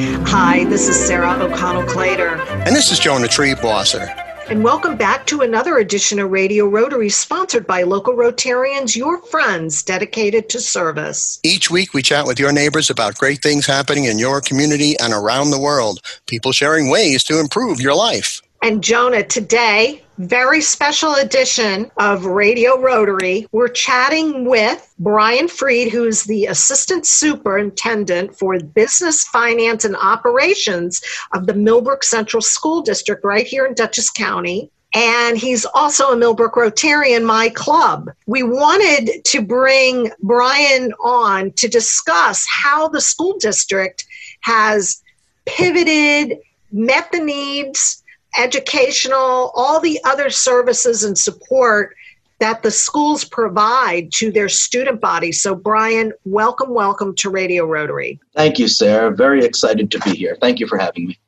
Hi, this is Sarah O'Connell Clater. And this is Jonah Triebwasser. And welcome back to another edition of Radio Rotary, sponsored by local Rotarians, your friends dedicated to service. Each week, we chat with your neighbors about great things happening in your community and around the world, people sharing ways to improve your life. And Jonah, today, very special edition of Radio Rotary. We're chatting with Brian Freed, who's the Assistant Superintendent for Business, Finance, and Operations of the Millbrook Central School District right here in Dutchess County. And he's also a Millbrook Rotarian, my club. We wanted to bring Brian on to discuss how the school district has pivoted, met the needs, educational, all the other services and support that the schools provide to their student body. So, Brian, welcome, welcome to Radio Rotary. Thank you, Sarah. Very excited to be here. Thank you for having me.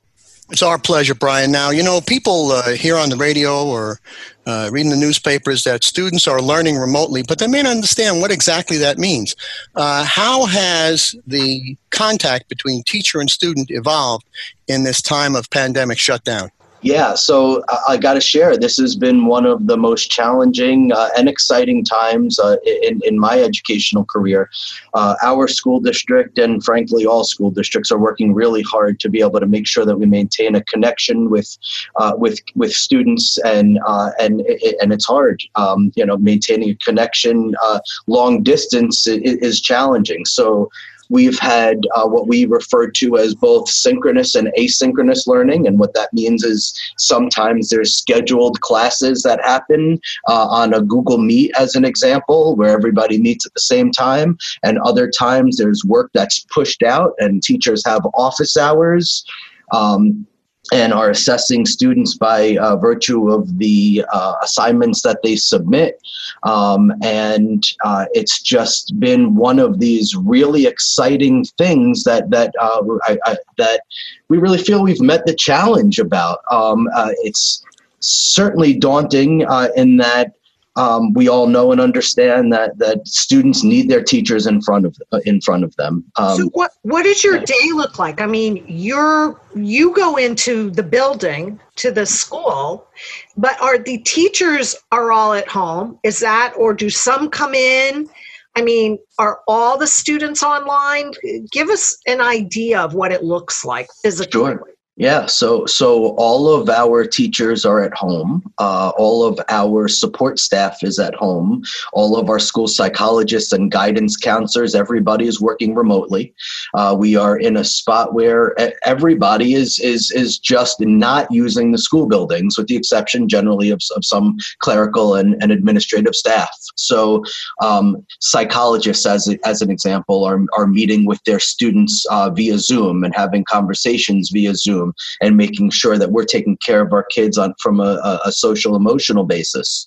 It's our pleasure, Brian. Now, you know, people uh, hear on the radio or uh, reading the newspapers that students are learning remotely, but they may not understand what exactly that means. Uh, how has the contact between teacher and student evolved in this time of pandemic shutdown? Yeah, so I, I got to share. This has been one of the most challenging uh, and exciting times uh, in, in my educational career. Uh, our school district, and frankly, all school districts, are working really hard to be able to make sure that we maintain a connection with uh, with with students, and uh, and and it's hard. Um, you know, maintaining a connection uh, long distance is, is challenging. So We've had uh, what we refer to as both synchronous and asynchronous learning. And what that means is sometimes there's scheduled classes that happen uh, on a Google Meet, as an example, where everybody meets at the same time. And other times there's work that's pushed out and teachers have office hours. Um, and are assessing students by uh, virtue of the uh, assignments that they submit. Um, and uh, it's just been one of these really exciting things that that uh, I, I, that we really feel we've met the challenge about. Um, uh, it's certainly daunting uh, in that um, we all know and understand that that students need their teachers in front of uh, in front of them. Um, so what what does your day look like? I mean, you're you go into the building to the school, but are the teachers are all at home? Is that or do some come in? I mean, are all the students online? Give us an idea of what it looks like physically. Sure. Yeah, so so all of our teachers are at home. Uh, all of our support staff is at home. All of our school psychologists and guidance counselors, everybody is working remotely. Uh, we are in a spot where everybody is is is just not using the school buildings, with the exception generally of, of some clerical and, and administrative staff. So um, psychologists, as as an example, are are meeting with their students uh, via Zoom and having conversations via Zoom and making sure that we're taking care of our kids on from a, a social emotional basis.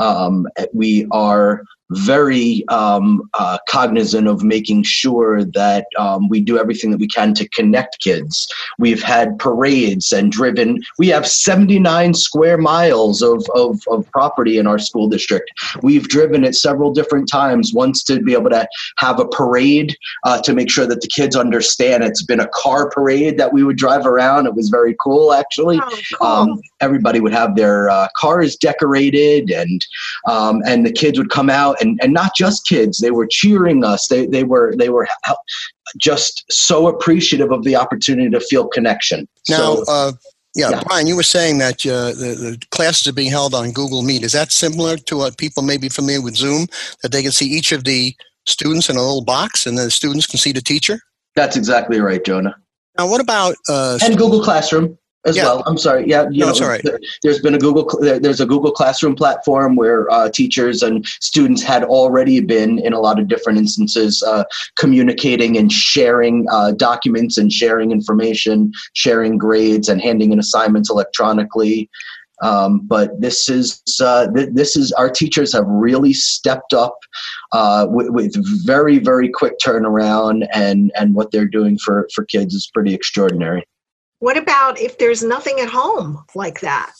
Um, we are very um, uh, cognizant of making sure that um, we do everything that we can to connect kids. We've had parades and driven, we have 79 square miles of, of, of property in our school district. We've driven it several different times, once to be able to have a parade uh, to make sure that the kids understand it's been a car parade that we would drive around. It was very cool, actually. Oh, cool. Um, everybody would have their uh, cars decorated and, um, and the kids would come out and, and not just kids they were cheering us they, they were they were just so appreciative of the opportunity to feel connection now so, uh, yeah, yeah, Brian, you were saying that uh, the, the, classes are being held on Google Meet. Is that similar to what people may be familiar with Zoom, that they can see each of the students in a little box and the students can see the teacher? That's exactly right, Jonah. Now, what about uh, and Google Classroom? As yeah. well. I'm sorry. Yeah, you no, know, all right. There's been a Google there's a Google Classroom platform where uh, teachers and students had already been in a lot of different instances uh, communicating and sharing uh, documents and sharing information, sharing grades, and handing in assignments electronically. Um, but this is uh, th- this is our teachers have really stepped up uh, with, with very very quick turnaround, and and what they're doing for for kids is pretty extraordinary. What about if there's nothing at home like that?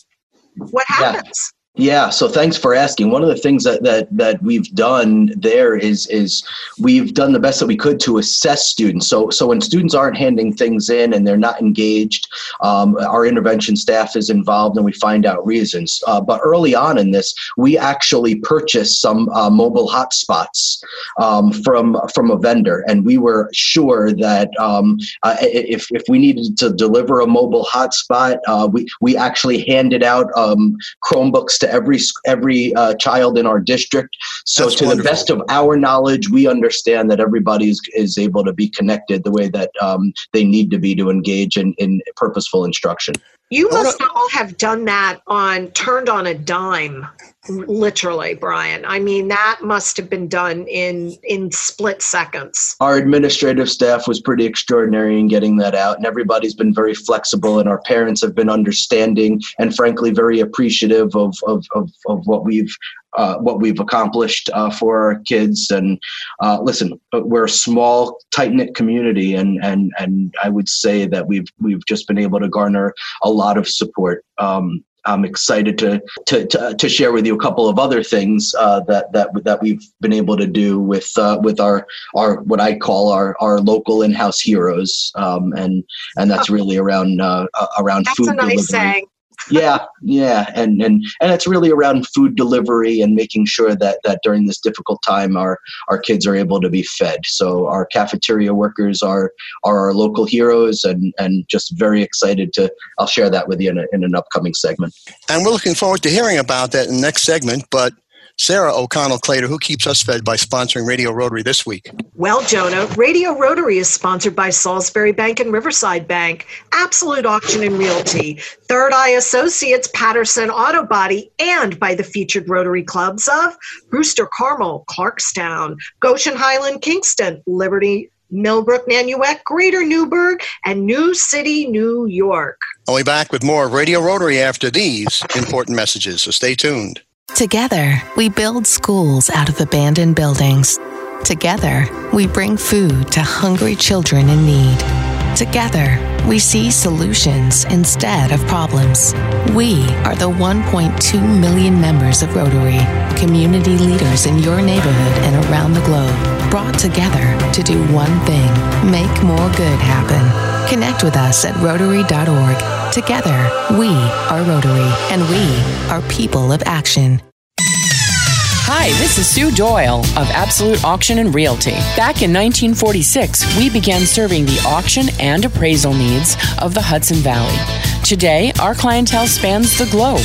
What happens? Yeah, so thanks for asking. One of the things that, that that we've done there is is we've done the best that we could to assess students. So so when students aren't handing things in and they're not engaged, um, our intervention staff is involved and we find out reasons. Uh, but early on in this, we actually purchased some uh, mobile hotspots um, from from a vendor, and we were sure that um, uh, if if we needed to deliver a mobile hotspot, uh, we we actually handed out um, Chromebooks to every every uh, child in our district. So, That's to wonderful. the best of our knowledge, we understand that everybody is, is able to be connected the way that um, they need to be to engage in, in purposeful instruction. You must all have done that on turned on a dime, literally, Brian. I mean, that must have been done in in split seconds. Our administrative staff was pretty extraordinary in getting that out, and everybody's been very flexible, and our parents have been understanding and frankly very appreciative of of of, of what we've uh, what we've accomplished uh, for our kids. And uh, listen, we're a small, tight knit community, and and and I would say that we've we've just been able to garner a lot of support. Um, I'm excited to, to, to to share with you a couple of other things uh, that that that we've been able to do with uh, with our our what I call our our local in-house heroes, um, and and that's really around uh, around that's food. That's a nice delivery. saying yeah yeah and and and it's really around food delivery and making sure that that during this difficult time our our kids are able to be fed. So our cafeteria workers are are our local heroes and and just very excited to i'll share that with you in, a, in an upcoming segment. And we're looking forward to hearing about that in the next segment but Sarah O'Connell Clater, who keeps us fed by sponsoring Radio Rotary this week? Well, Jonah, Radio Rotary is sponsored by Salisbury Bank and Riverside Bank, Absolute Auction and Realty, Third Eye Associates, Patterson Auto Body, and by the featured Rotary clubs of Brewster Carmel, Clarkstown, Goshen Highland, Kingston, Liberty, Millbrook, Nanuet, Greater Newburgh, and New City, New York. I'll be back with more Radio Rotary after these important messages, so stay tuned. Together, we build schools out of abandoned buildings. Together, we bring food to hungry children in need. Together, we see solutions instead of problems. We are the 1.2 million members of Rotary, community leaders in your neighborhood and around the globe, brought together to do one thing make more good happen. Connect with us at Rotary.org. Together, we are Rotary, and we are people of action. Hi, this is Sue Doyle of Absolute Auction and Realty. Back in 1946, we began serving the auction and appraisal needs of the Hudson Valley. Today, our clientele spans the globe,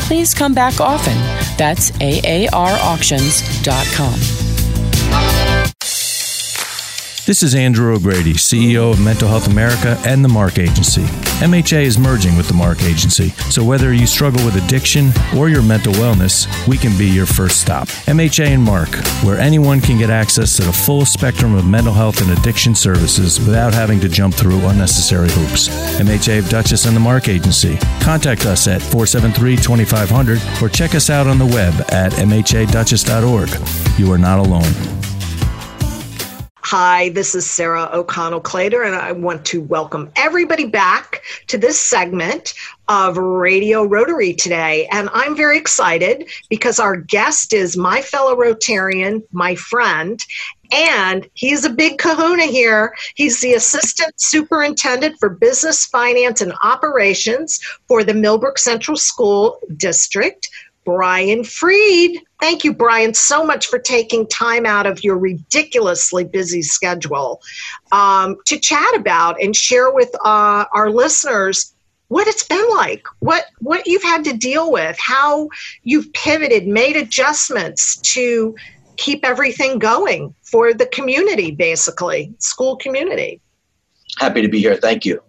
please come back often. That's aarauctions.com. This is Andrew O'Grady, CEO of Mental Health America and the MARC Agency. MHA is merging with the MARC Agency, so whether you struggle with addiction or your mental wellness, we can be your first stop. MHA and MARC, where anyone can get access to the full spectrum of mental health and addiction services without having to jump through unnecessary hoops. MHA of Dutchess and the MARC Agency. Contact us at 473 2500 or check us out on the web at mhaduchess.org. You are not alone. Hi, this is Sarah O'Connell Clater, and I want to welcome everybody back to this segment of Radio Rotary today. And I'm very excited because our guest is my fellow Rotarian, my friend, and he's a big kahuna here. He's the Assistant Superintendent for Business, Finance, and Operations for the Millbrook Central School District. Brian Freed. Thank you, Brian, so much for taking time out of your ridiculously busy schedule um, to chat about and share with uh, our listeners what it's been like, what what you've had to deal with, how you've pivoted, made adjustments to keep everything going for the community, basically, school community. Happy to be here. Thank you.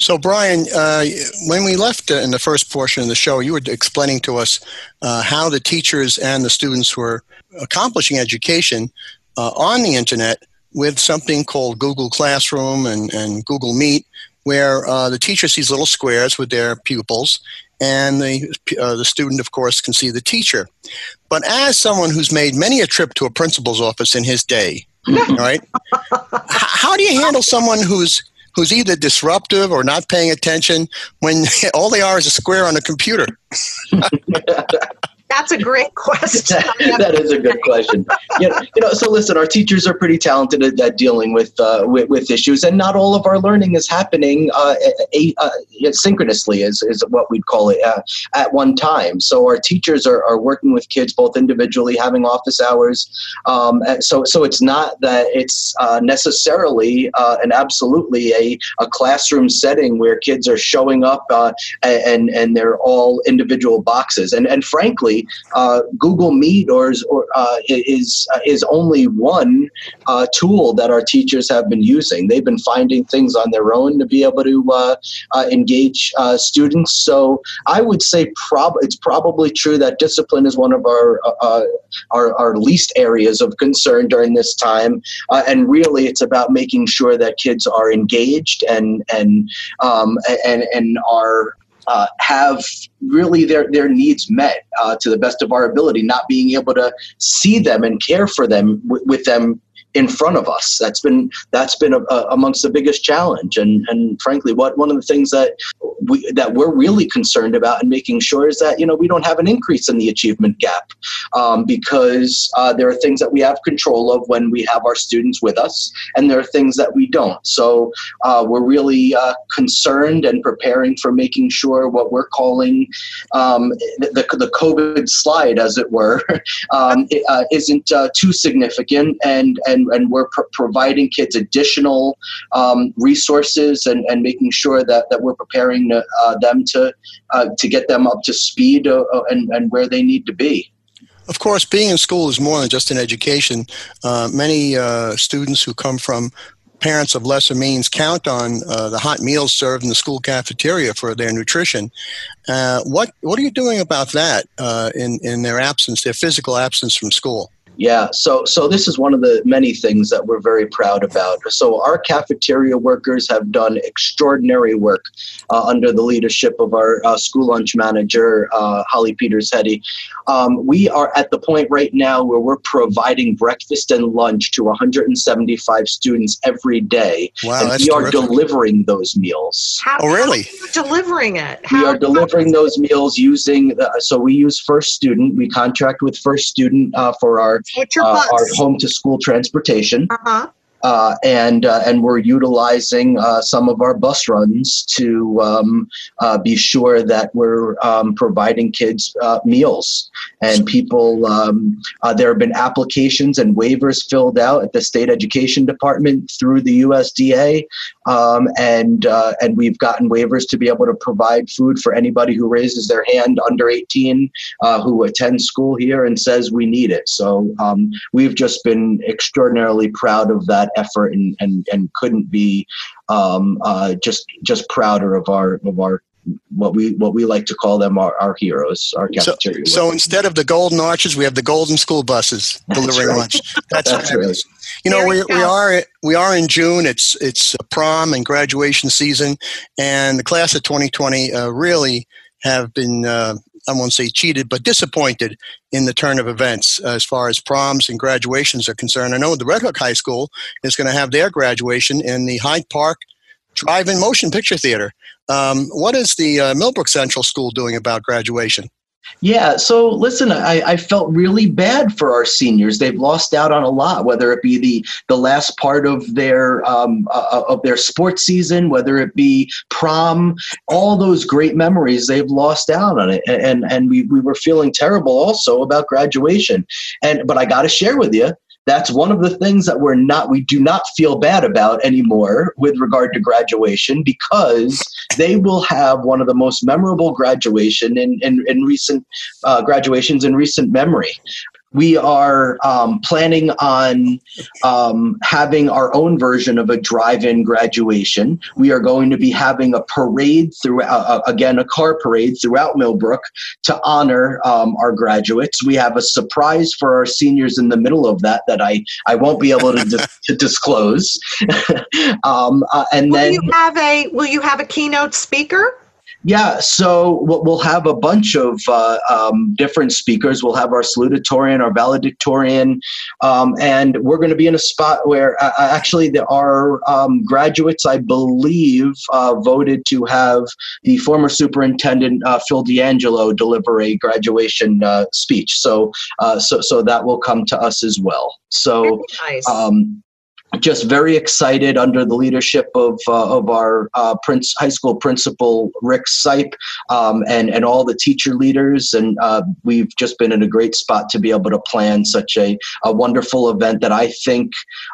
So, Brian, uh, when we left uh, in the first portion of the show, you were explaining to us uh, how the teachers and the students were accomplishing education uh, on the internet with something called Google Classroom and, and Google Meet, where uh, the teacher sees little squares with their pupils, and the, uh, the student, of course, can see the teacher. But as someone who's made many a trip to a principal's office in his day, right? how do you handle someone who's who's either disruptive or not paying attention when all they are is a square on a computer. That's a great question. that is a good question. You know, you know, so listen, our teachers are pretty talented at, at dealing with, uh, with, with issues, and not all of our learning is happening uh, a, uh, synchronously, is, is what we'd call it, uh, at one time. So our teachers are, are working with kids both individually, having office hours. Um, so so it's not that it's uh, necessarily uh, and absolutely a, a classroom setting where kids are showing up and and they're all individual boxes. And and frankly uh, Google Meet or, or uh, is uh, is only one uh, tool that our teachers have been using. They've been finding things on their own to be able to uh, engage students. So I would say prob- it's probably true that discipline is one of our our, our least areas of concern during this time, and really it's about making sure that kids are engaged and and um, and and are uh, have really their, their needs met uh, to the best of our ability, not being able to see them and care for them w- with them in front of us. That's been that's been a, a, amongst the biggest challenge, and and frankly, what one of the things that we that we're really concerned about and making sure is that you know we don't have an increase in the achievement gap um, because uh, there are things that we have control of when we have our students with us, and there are things that we don't. So uh, we're really uh, concerned and preparing for making sure what we're calling um, the, the COVID slide, as it were, um, it, uh, isn't uh, too significant and and and, and we're pr- providing kids additional um, resources and, and making sure that, that we're preparing uh, them to uh, to get them up to speed uh, uh, and, and where they need to be. Of course, being in school is more than just an education. Uh, many uh, students who come from parents of lesser means count on uh, the hot meals served in the school cafeteria for their nutrition. Uh, what what are you doing about that uh, in in their absence, their physical absence from school? Yeah, so so this is one of the many things that we're very proud about. So our cafeteria workers have done extraordinary work uh, under the leadership of our uh, school lunch manager uh, Holly Peters Hetty. Um, we are at the point right now where we're providing breakfast and lunch to 175 students every day, wow, and that's we are terrific. delivering those meals. How, Oh, really? how are you delivering it? We are delivering those meals using the, so we use First Student. We contract with First Student uh, for our What's your uh, bus? our home to school transportation. uh-huh. Uh, and uh, and we're utilizing uh, some of our bus runs to um, uh, be sure that we're um, providing kids uh, meals and people. Um, uh, there have been applications and waivers filled out at the state education department through the USDA, um, and and we've gotten waivers to be able to provide food for anybody who raises their hand under 18 uh, who attends school here and says we need it. So um, we've just been extraordinarily proud of that effort and and, and couldn't be um, uh, just just prouder of our of our what we what we like to call them our, our heroes our So, cafeteria so workers. instead of the golden arches, we have the golden school buses delivering right. lunch. That's, That's fabulous. You know, we, we are we are in June. It's it's prom and graduation season, and the class of 2020 uh, really have been uh, I won't say cheated, but disappointed in the turn of events as far as proms and graduations are concerned. I know the Red Hook High School is going to have their graduation in the Hyde Park Drive-In Motion Picture Theater. Um, what is the uh, Millbrook Central School doing about graduation? Yeah, so listen, I, I felt really bad for our seniors. They've lost out on a lot, whether it be the the last part of their um, uh, of their sports season, whether it be prom, all those great memories. They've lost out on it, and and we we were feeling terrible also about graduation. And but I got to share with you. That's one of the things that we're not, we do not feel bad about anymore with regard to graduation because they will have one of the most memorable graduation in, in, in recent uh, graduations in recent memory. We are um, planning on um, having our own version of a drive-in graduation. We are going to be having a parade throughout, uh, uh, again, a car parade throughout Millbrook to honor um, our graduates. We have a surprise for our seniors in the middle of that that I, I won't be able to, dis- to disclose. Um, uh, and will then you have a will you have a keynote speaker? Yeah, so we'll have a bunch of uh, um, different speakers. We'll have our salutatorian, our valedictorian, um, and we're going to be in a spot where uh, uh actually there are um, graduates, I believe, uh, voted to have the former superintendent uh, Phil D'Angelo deliver a graduation uh, speech. So, so, so that will come to us as well. So, nice. Um, just very excited under the leadership of, uh, of our uh, Prince high school principal Rick Sipe um, and and all the teacher leaders and uh, we've just been in a great spot to be able to plan such a, a wonderful event that I think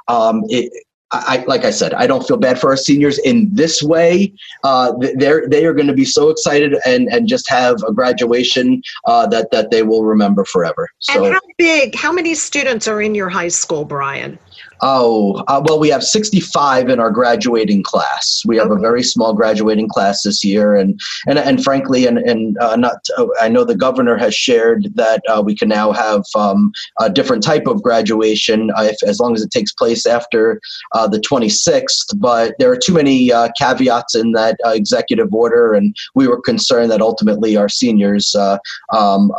um, it, I, like I said, I don't feel bad for our seniors in this way. Uh, they're they are going to be so excited and and just have a graduation uh, that that they will remember forever. So, and how big? How many students are in your high school, Brian? Oh, uh, well, we have 65 in our graduating class. We have a very small graduating class this year, and and and frankly, and and uh, not. Uh, I know the governor has shared that uh, we can now have um, a different type of graduation uh, if, as long as it takes place after uh, the 26th. But there are too many caveats in that executive order, and we were concerned that ultimately our seniors um,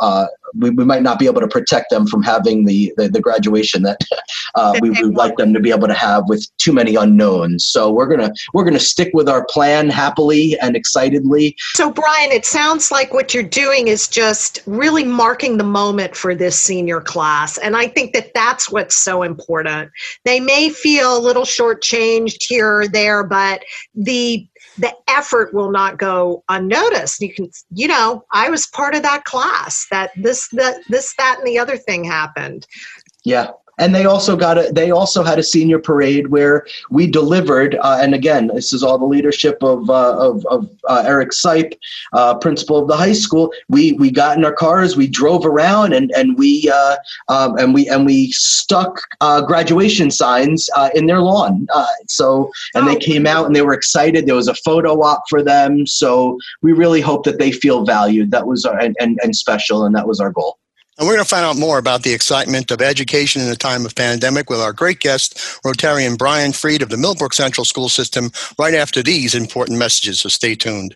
we, we might not be able to protect them from having the the, the graduation that uh, we would like them to be able to have with too many unknowns. So we're gonna we're gonna stick with our plan happily and excitedly. So Brian, it sounds like what you're doing is just really marking the moment for this senior class, and I think that that's what's so important. They may feel a little shortchanged here or there, but the the effort will not go unnoticed. You can, you know, I was part of that class that this, that, this, that, and the other thing happened. Yeah, and they also got a they also had a senior parade where we delivered uh, and again this is all the leadership of uh, of, of uh, Eric Sipe, uh, principal of the high school. We we got in our cars we drove around and and we uh, um, and we and we stuck uh, graduation signs in their lawn. So and they oh. came out and they were excited. There was a photo op for them. So we really hope that they feel valued. That was our, and, and, and special and that was our goal and we're going to find out more about the excitement of education in a time of pandemic with our great guest, Rotarian Brian Freed of the Millbrook Central School System, right after these important messages. So stay tuned.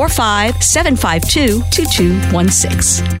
845 752 2216.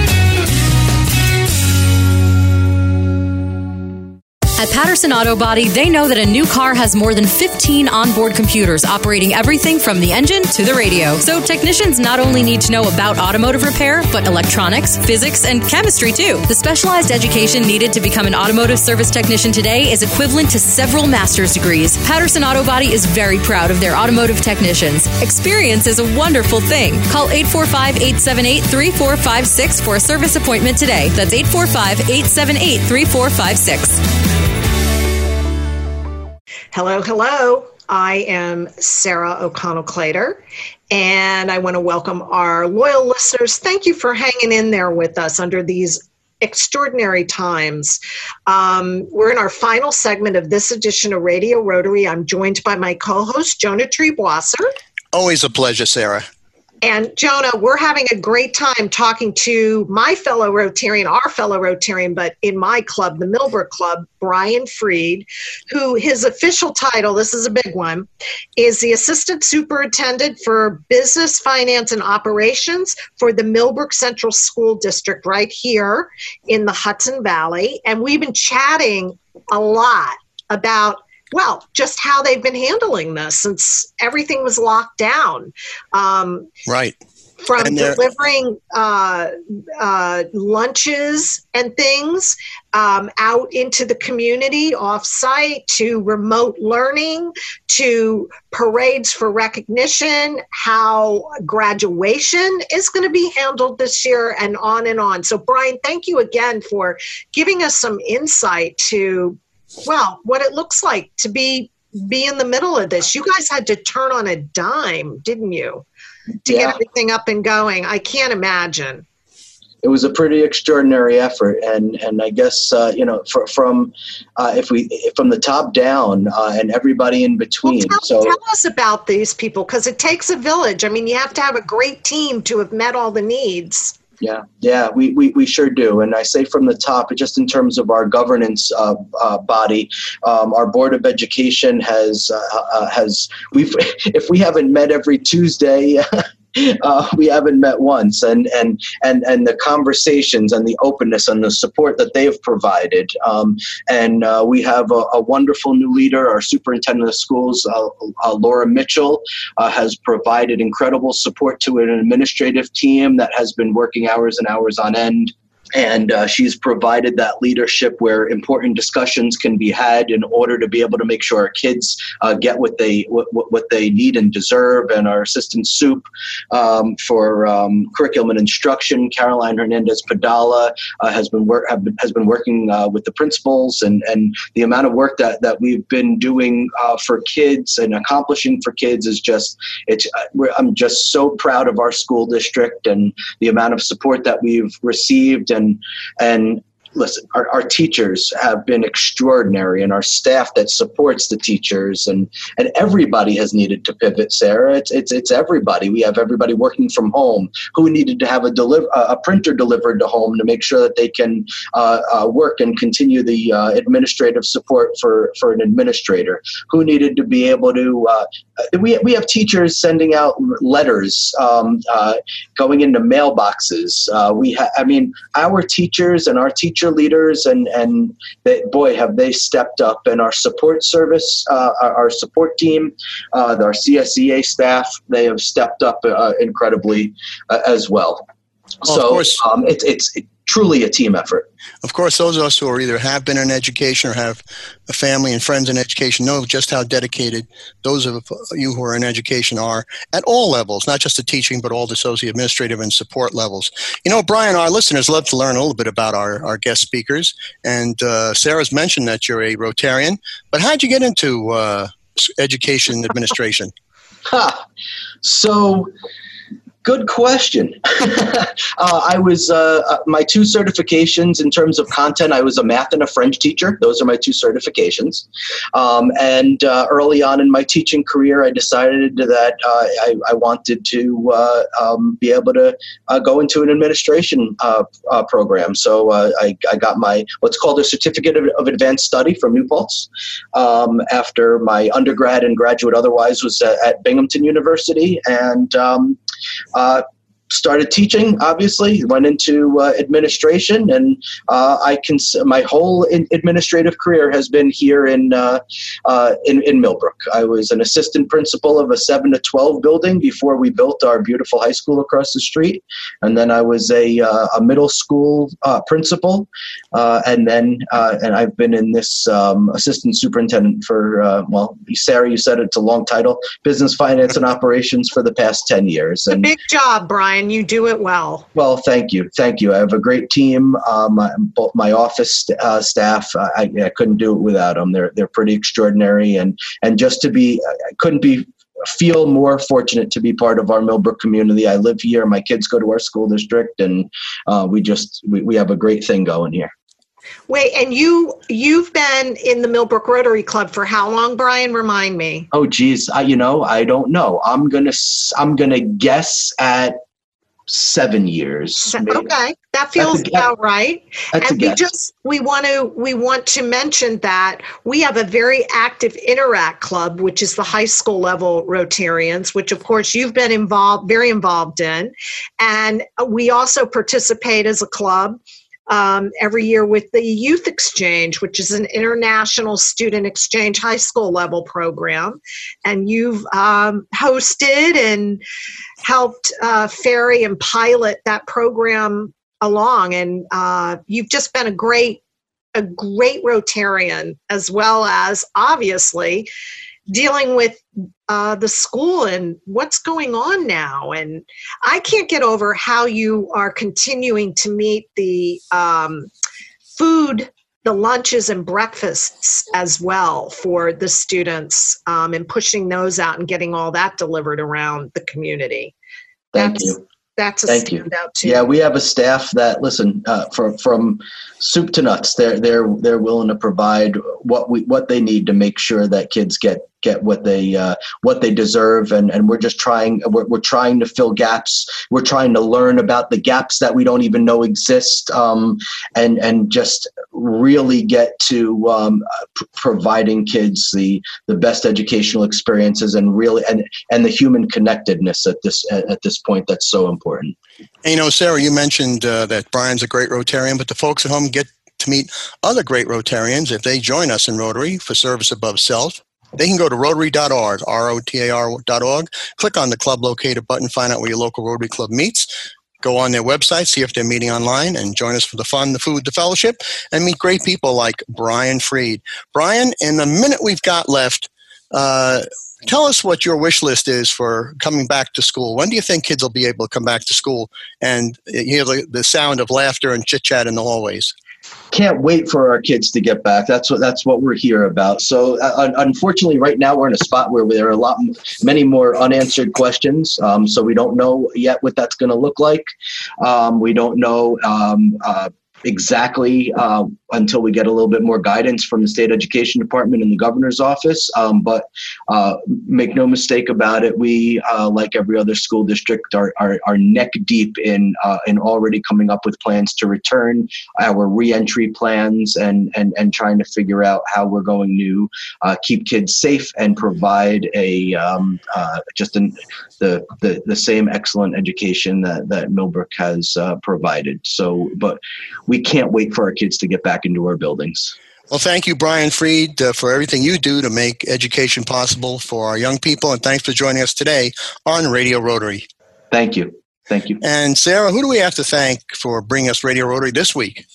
At Patterson Auto Body, they know that a new car has more than 15 onboard computers operating everything from the engine to the radio. So technicians not only need to know about automotive repair, but electronics, physics, and chemistry too. The specialized education needed to become an automotive service technician today is equivalent to several master's degrees. Patterson Auto Body is very proud of their automotive technicians. Experience is a wonderful thing. Call 845 878 3456 for a service appointment today. That's 845 878 3456. Hello, hello. I am Sarah O'Connell Clater, and I want to welcome our loyal listeners. Thank you for hanging in there with us under these extraordinary times. Um, we're in our final segment of this edition of Radio Rotary. I'm joined by my co host, Jonah Triebwasser. Always a pleasure, Sarah. And Jonah, we're having a great time talking to my fellow Rotarian, our fellow Rotarian, but in my club, the Millbrook Club, Brian Freed, who his official title, this is a big one, is the Assistant Superintendent for Business, Finance, and Operations for the Millbrook Central School District right here in the Hudson Valley. And we've been chatting a lot about well, just how they've been handling this since everything was locked down. Um, right. From delivering uh, uh, lunches and things um, out into the community off site to remote learning to parades for recognition, how graduation is going to be handled this year, and on and on. So, Brian, thank you again for giving us some insight to well, what it looks like to be be in the middle of this. You guys had to turn on a dime, didn't you, to yeah. get everything up and going? I can't imagine. It was a pretty extraordinary effort, and and I guess uh, you know for, from uh, if we from the top down uh, and everybody in between. Well, tell, so tell us about these people because it takes a village. I mean, you have to have a great team to have met all the needs. Yeah, yeah, we, we, we sure do. And I say from the top, just in terms of our governance uh, uh, body, um, our board of education has uh, uh has we've if we haven't met every Tuesday. uh, we haven't met once, and and and and the conversations and the openness and the support that they've provided. Um, and uh, we have a, a, wonderful new leader, our superintendent of schools, uh, uh Laura Mitchell, uh, has provided incredible support to an administrative team that has been working hours and hours on end and uh, she's provided that leadership where important discussions can be had in order to be able to make sure our kids uh, get what they what, what they need and deserve. And our assistant soup um, for um, curriculum and instruction caroline hernandez padala uh, has been work been, has been working uh, with the principals and and the amount of work that that we've been doing uh, for kids and accomplishing for kids is just it's uh, i'm just so proud of our school district and the amount of support that we've received and and listen, our, our teachers have been extraordinary and our staff that supports the teachers and, and everybody has needed to pivot, Sarah. It's, it's, it's everybody. We have everybody working from home who needed to have a, deliver, a printer delivered to home to make sure that they can uh, uh, work and continue the uh, administrative support for, for an administrator, who needed to be able to, uh, we, we have teachers sending out letters, um, uh, going into mailboxes. Uh, we I mean, our teachers and our teachers teacher leaders and and they, boy have they stepped up. And our support service uh, our, our, support team uh, our csea staff they have stepped up uh, incredibly uh, as well, so um, it, it's it, truly a team effort. Of course, those of us who are either have been in education or have a family and friends in education know just how dedicated those of you who are in education are at all levels, not just the teaching, but all the socio-administrative and support levels. You know, Brian, our listeners love to learn a little bit about our, our guest speakers. And uh, Sarah's mentioned that you're a Rotarian, but how'd you get into uh, education administration? huh. So Good question. uh, I was uh, uh, my two certifications in terms of content. I was a math and a French teacher. Those are my two certifications. Um, and uh, early on in my teaching career, I decided that uh, I, I, wanted to uh, um, be able to go into an administration program. So I, I, got my what's called a certificate of, of advanced study from New Paltz um, after my undergrad and graduate otherwise was at, at Binghamton University and. Uh, started teaching obviously. Went into uh, administration and uh, i can my whole administrative career has been here in, uh, uh, in in millbrook. I was an assistant principal of a 7 to 12 building before we built our beautiful high school across the street. And then i was a, uh, a middle school uh, principal and then and i've been in this um, assistant superintendent for well sarah you said it's a long title business finance and operations for the past 10 years. And a big job brian and you do it well. Well, thank you, thank you. I have a great team. Um, both my office uh, staff, I, I, couldn't do it without them. They're they're pretty extraordinary, and and just to be, I couldn't be feel more fortunate to be part of our Millbrook community. I live here. My kids go to our school district, and uh, we just we, we have a great thing going here. Wait, and you you've been in the Millbrook Rotary Club for how long, Brian? Remind me. Oh, geez, I, you know, I don't know. I'm gonna I'm gonna guess at seven years. maybe. Okay, that feels about right. That's and we just we want to we want to mention that we have a very active interact club which is the high school level rotarians which of course you've been involved very involved in and we also participate as a club um, every year with the youth exchange which is an international student exchange high school level program and you've um, hosted and helped uh, ferry and pilot that program along. And uh, you've just been a great a great rotarian as well as obviously dealing with uh, the school and what's going on now. And i can't get over how you are continuing to meet the um, food the lunches and breakfasts as well for the students um, and pushing those out and getting all that delivered around the community Thank that's you. that's a Thank you. standout too Yeah, we have a staff that listen uh, from from soup to nuts. They're they're they're willing to provide what we what they need to make sure that kids get get what they uh, what they deserve, and and we're just trying we're, we're trying to fill gaps. We're trying to learn about the gaps that we don't even know exist, um, and and just really get to um, providing kids the the best educational experiences and really and and the human connectedness at this at, at this point that's so important. And, you know, Sarah, you mentioned uh, that Brian's a great Rotarian, but the folks at home get to meet other great Rotarians if they join us in Rotary for service above self. They can go to rotary.org, R-O-T-A-R.org, click on the club locator button, find out where your local Rotary Club meets, go on their website, see if they're meeting online, and join us for the fun, the food, the fellowship, and meet great people like Brian Freed. Brian, in the minute we've got left, uh, tell us what your wish list is for coming back to school. When do you think kids will be able to come back to school and hear the, the sound of laughter and chit chat in the hallways? Can't wait for our kids to get back. That's what that's what we're here about. So uh, unfortunately, right now we're in a spot where there are a lot, many more unanswered questions. Um, so we don't know yet what that's going to look like. Um, we don't know. Um, uh, exactly uh, until we get a little bit more guidance from the state education department and the governor's office. Um, but uh, make no mistake about it, we, uh, like every other school district, are, are, are neck deep in uh, in already coming up with plans to return, our reentry plans, and and and trying to figure out how we're going to uh, keep kids safe and provide a um, uh, just an, the, the the same excellent education that that Millbrook has uh, provided. So, but we can't wait for our kids to get back into our buildings. Well, thank you, Brian Freed, uh, for everything you do to make education possible for our young people. And thanks for joining us today on Radio Rotary. Thank you. Thank you. And Sarah, who do we have to thank for bringing us Radio Rotary this week?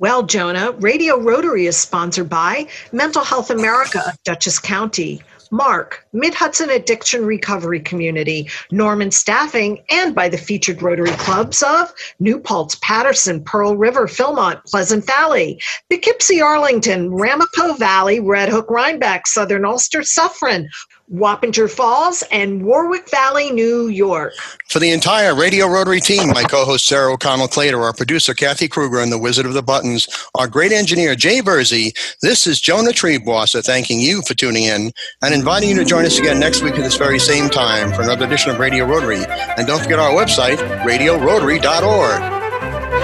Well, Jonah, Radio Rotary is sponsored by Mental Health America of Dutchess County, MARC, Mid Hudson Addiction Recovery Community, Norman Staffing, and by the featured Rotary clubs of New Paltz, Patterson, Pearl River, Philmont, Pleasant Valley, Poughkeepsie, Arlington, Ramapo Valley, Red Hook, Rhinebeck, Southern Ulster, Suffern, Wappinger Falls, and Warwick Valley, New York. For the entire Radio Rotary team, my co host Sarah O'Connell Clater, our producer Kathy Kruger, and the Wizard of the Buttons, our great engineer Jay Verzi, this is Jonah Triebwasser thanking you for tuning in and inviting you to join us again next week at this very same time for another edition of Radio Rotary. And don't forget our website, radiorotary.org.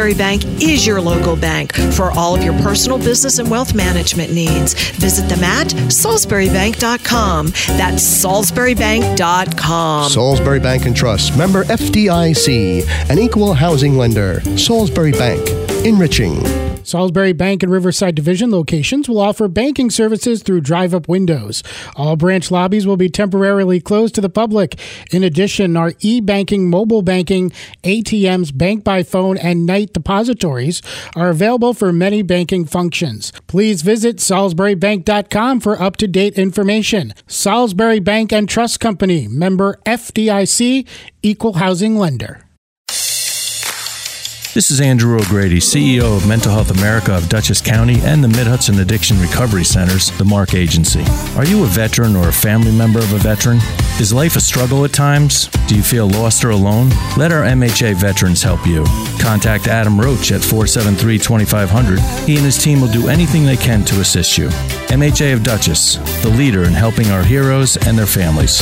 Bank is your local bank for all of your personal business and wealth management needs. Visit them at salisburybank.com. That's salisburybank.com. Salisbury Bank and Trust, member FDIC, an equal housing lender. Salisbury Bank, enriching. Salisbury Bank and Riverside Division locations will offer banking services through drive up windows. All branch lobbies will be temporarily closed to the public. In addition, our e banking, mobile banking, ATMs, bank by phone, and night depositories are available for many banking functions. Please visit salisburybank.com for up to date information. Salisbury Bank and Trust Company, member FDIC, equal housing lender. This is Andrew O'Grady, CEO of Mental Health America of Dutchess County and the Mid Hudson Addiction Recovery Centers, the MARC Agency. Are you a veteran or a family member of a veteran? Is life a struggle at times? Do you feel lost or alone? Let our MHA veterans help you. Contact Adam Roach at 473 2500. He and his team will do anything they can to assist you. MHA of Dutchess, the leader in helping our heroes and their families.